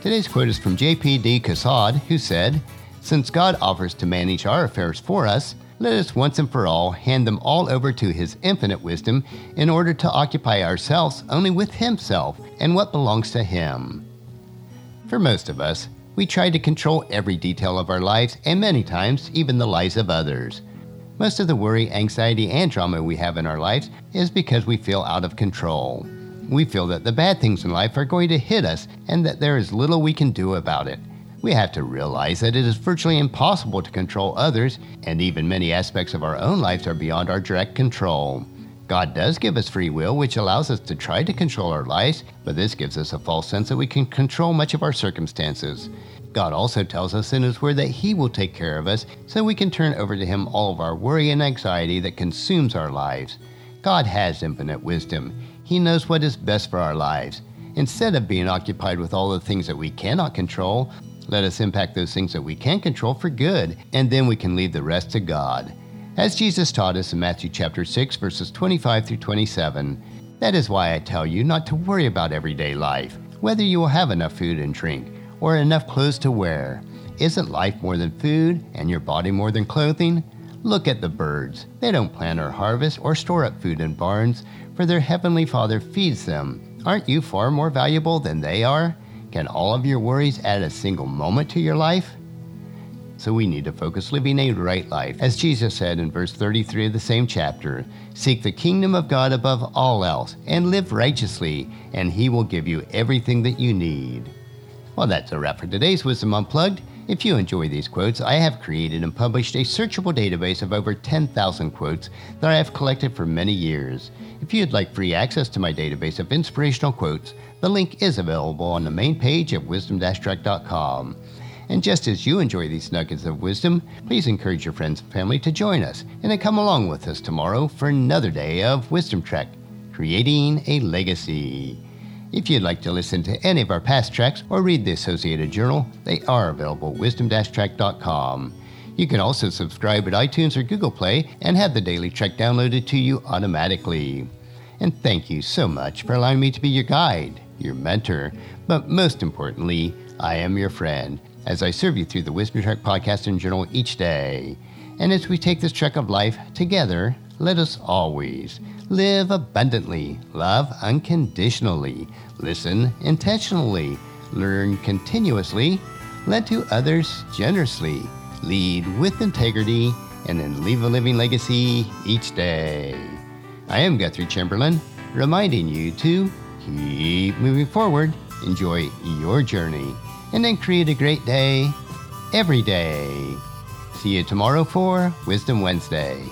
Today's quote is from J.P. de Caussade, who said, Since God offers to manage our affairs for us, let us once and for all hand them all over to His infinite wisdom in order to occupy ourselves only with Himself and what belongs to Him. For most of us, we try to control every detail of our lives and many times even the lives of others. Most of the worry, anxiety, and drama we have in our lives is because we feel out of control. We feel that the bad things in life are going to hit us and that there is little we can do about it. We have to realize that it is virtually impossible to control others, and even many aspects of our own lives are beyond our direct control. God does give us free will, which allows us to try to control our lives, but this gives us a false sense that we can control much of our circumstances. God also tells us in His Word that He will take care of us, so we can turn over to Him all of our worry and anxiety that consumes our lives. God has infinite wisdom. He knows what is best for our lives. Instead of being occupied with all the things that we cannot control, let us impact those things that we can control for good, and then we can leave the rest to God. As Jesus taught us in Matthew chapter 6 verses 25 through 27, that is why I tell you not to worry about everyday life, whether you will have enough food and drink or enough clothes to wear. Isn't life more than food and your body more than clothing? Look at the birds. They don't plant or harvest or store up food in barns, for their heavenly Father feeds them. Aren't you far more valuable than they are? Can all of your worries add a single moment to your life? So we need to focus living a right life. As Jesus said in verse 33 of the same chapter, seek the kingdom of God above all else and live righteously, and he will give you everything that you need. Well, that's a wrap for today's Wisdom Unplugged. If you enjoy these quotes, I have created and published a searchable database of over 10,000 quotes that I have collected for many years. If you'd like free access to my database of inspirational quotes, the link is available on the main page of wisdom-trek.com. And just as you enjoy these nuggets of wisdom, please encourage your friends and family to join us and then come along with us tomorrow for another day of Wisdom Trek, creating a legacy. If you'd like to listen to any of our past tracks or read the Associated Journal, they are available at wisdom-trek.com. You can also subscribe at iTunes or Google Play and have the daily trek downloaded to you automatically. And thank you so much for allowing me to be your guide, your mentor, but most importantly, I am your friend as I serve you through the Wisdom Trek podcast and journal each day. And as we take this trek of life together, let us always live abundantly, love unconditionally, listen intentionally, learn continuously, lend to others generously, lead with integrity, and then leave a living legacy each day. I am Guthrie Chamberlain, reminding you to keep moving forward, enjoy your journey, and then create a great day every day. See you tomorrow for Wisdom Wednesday.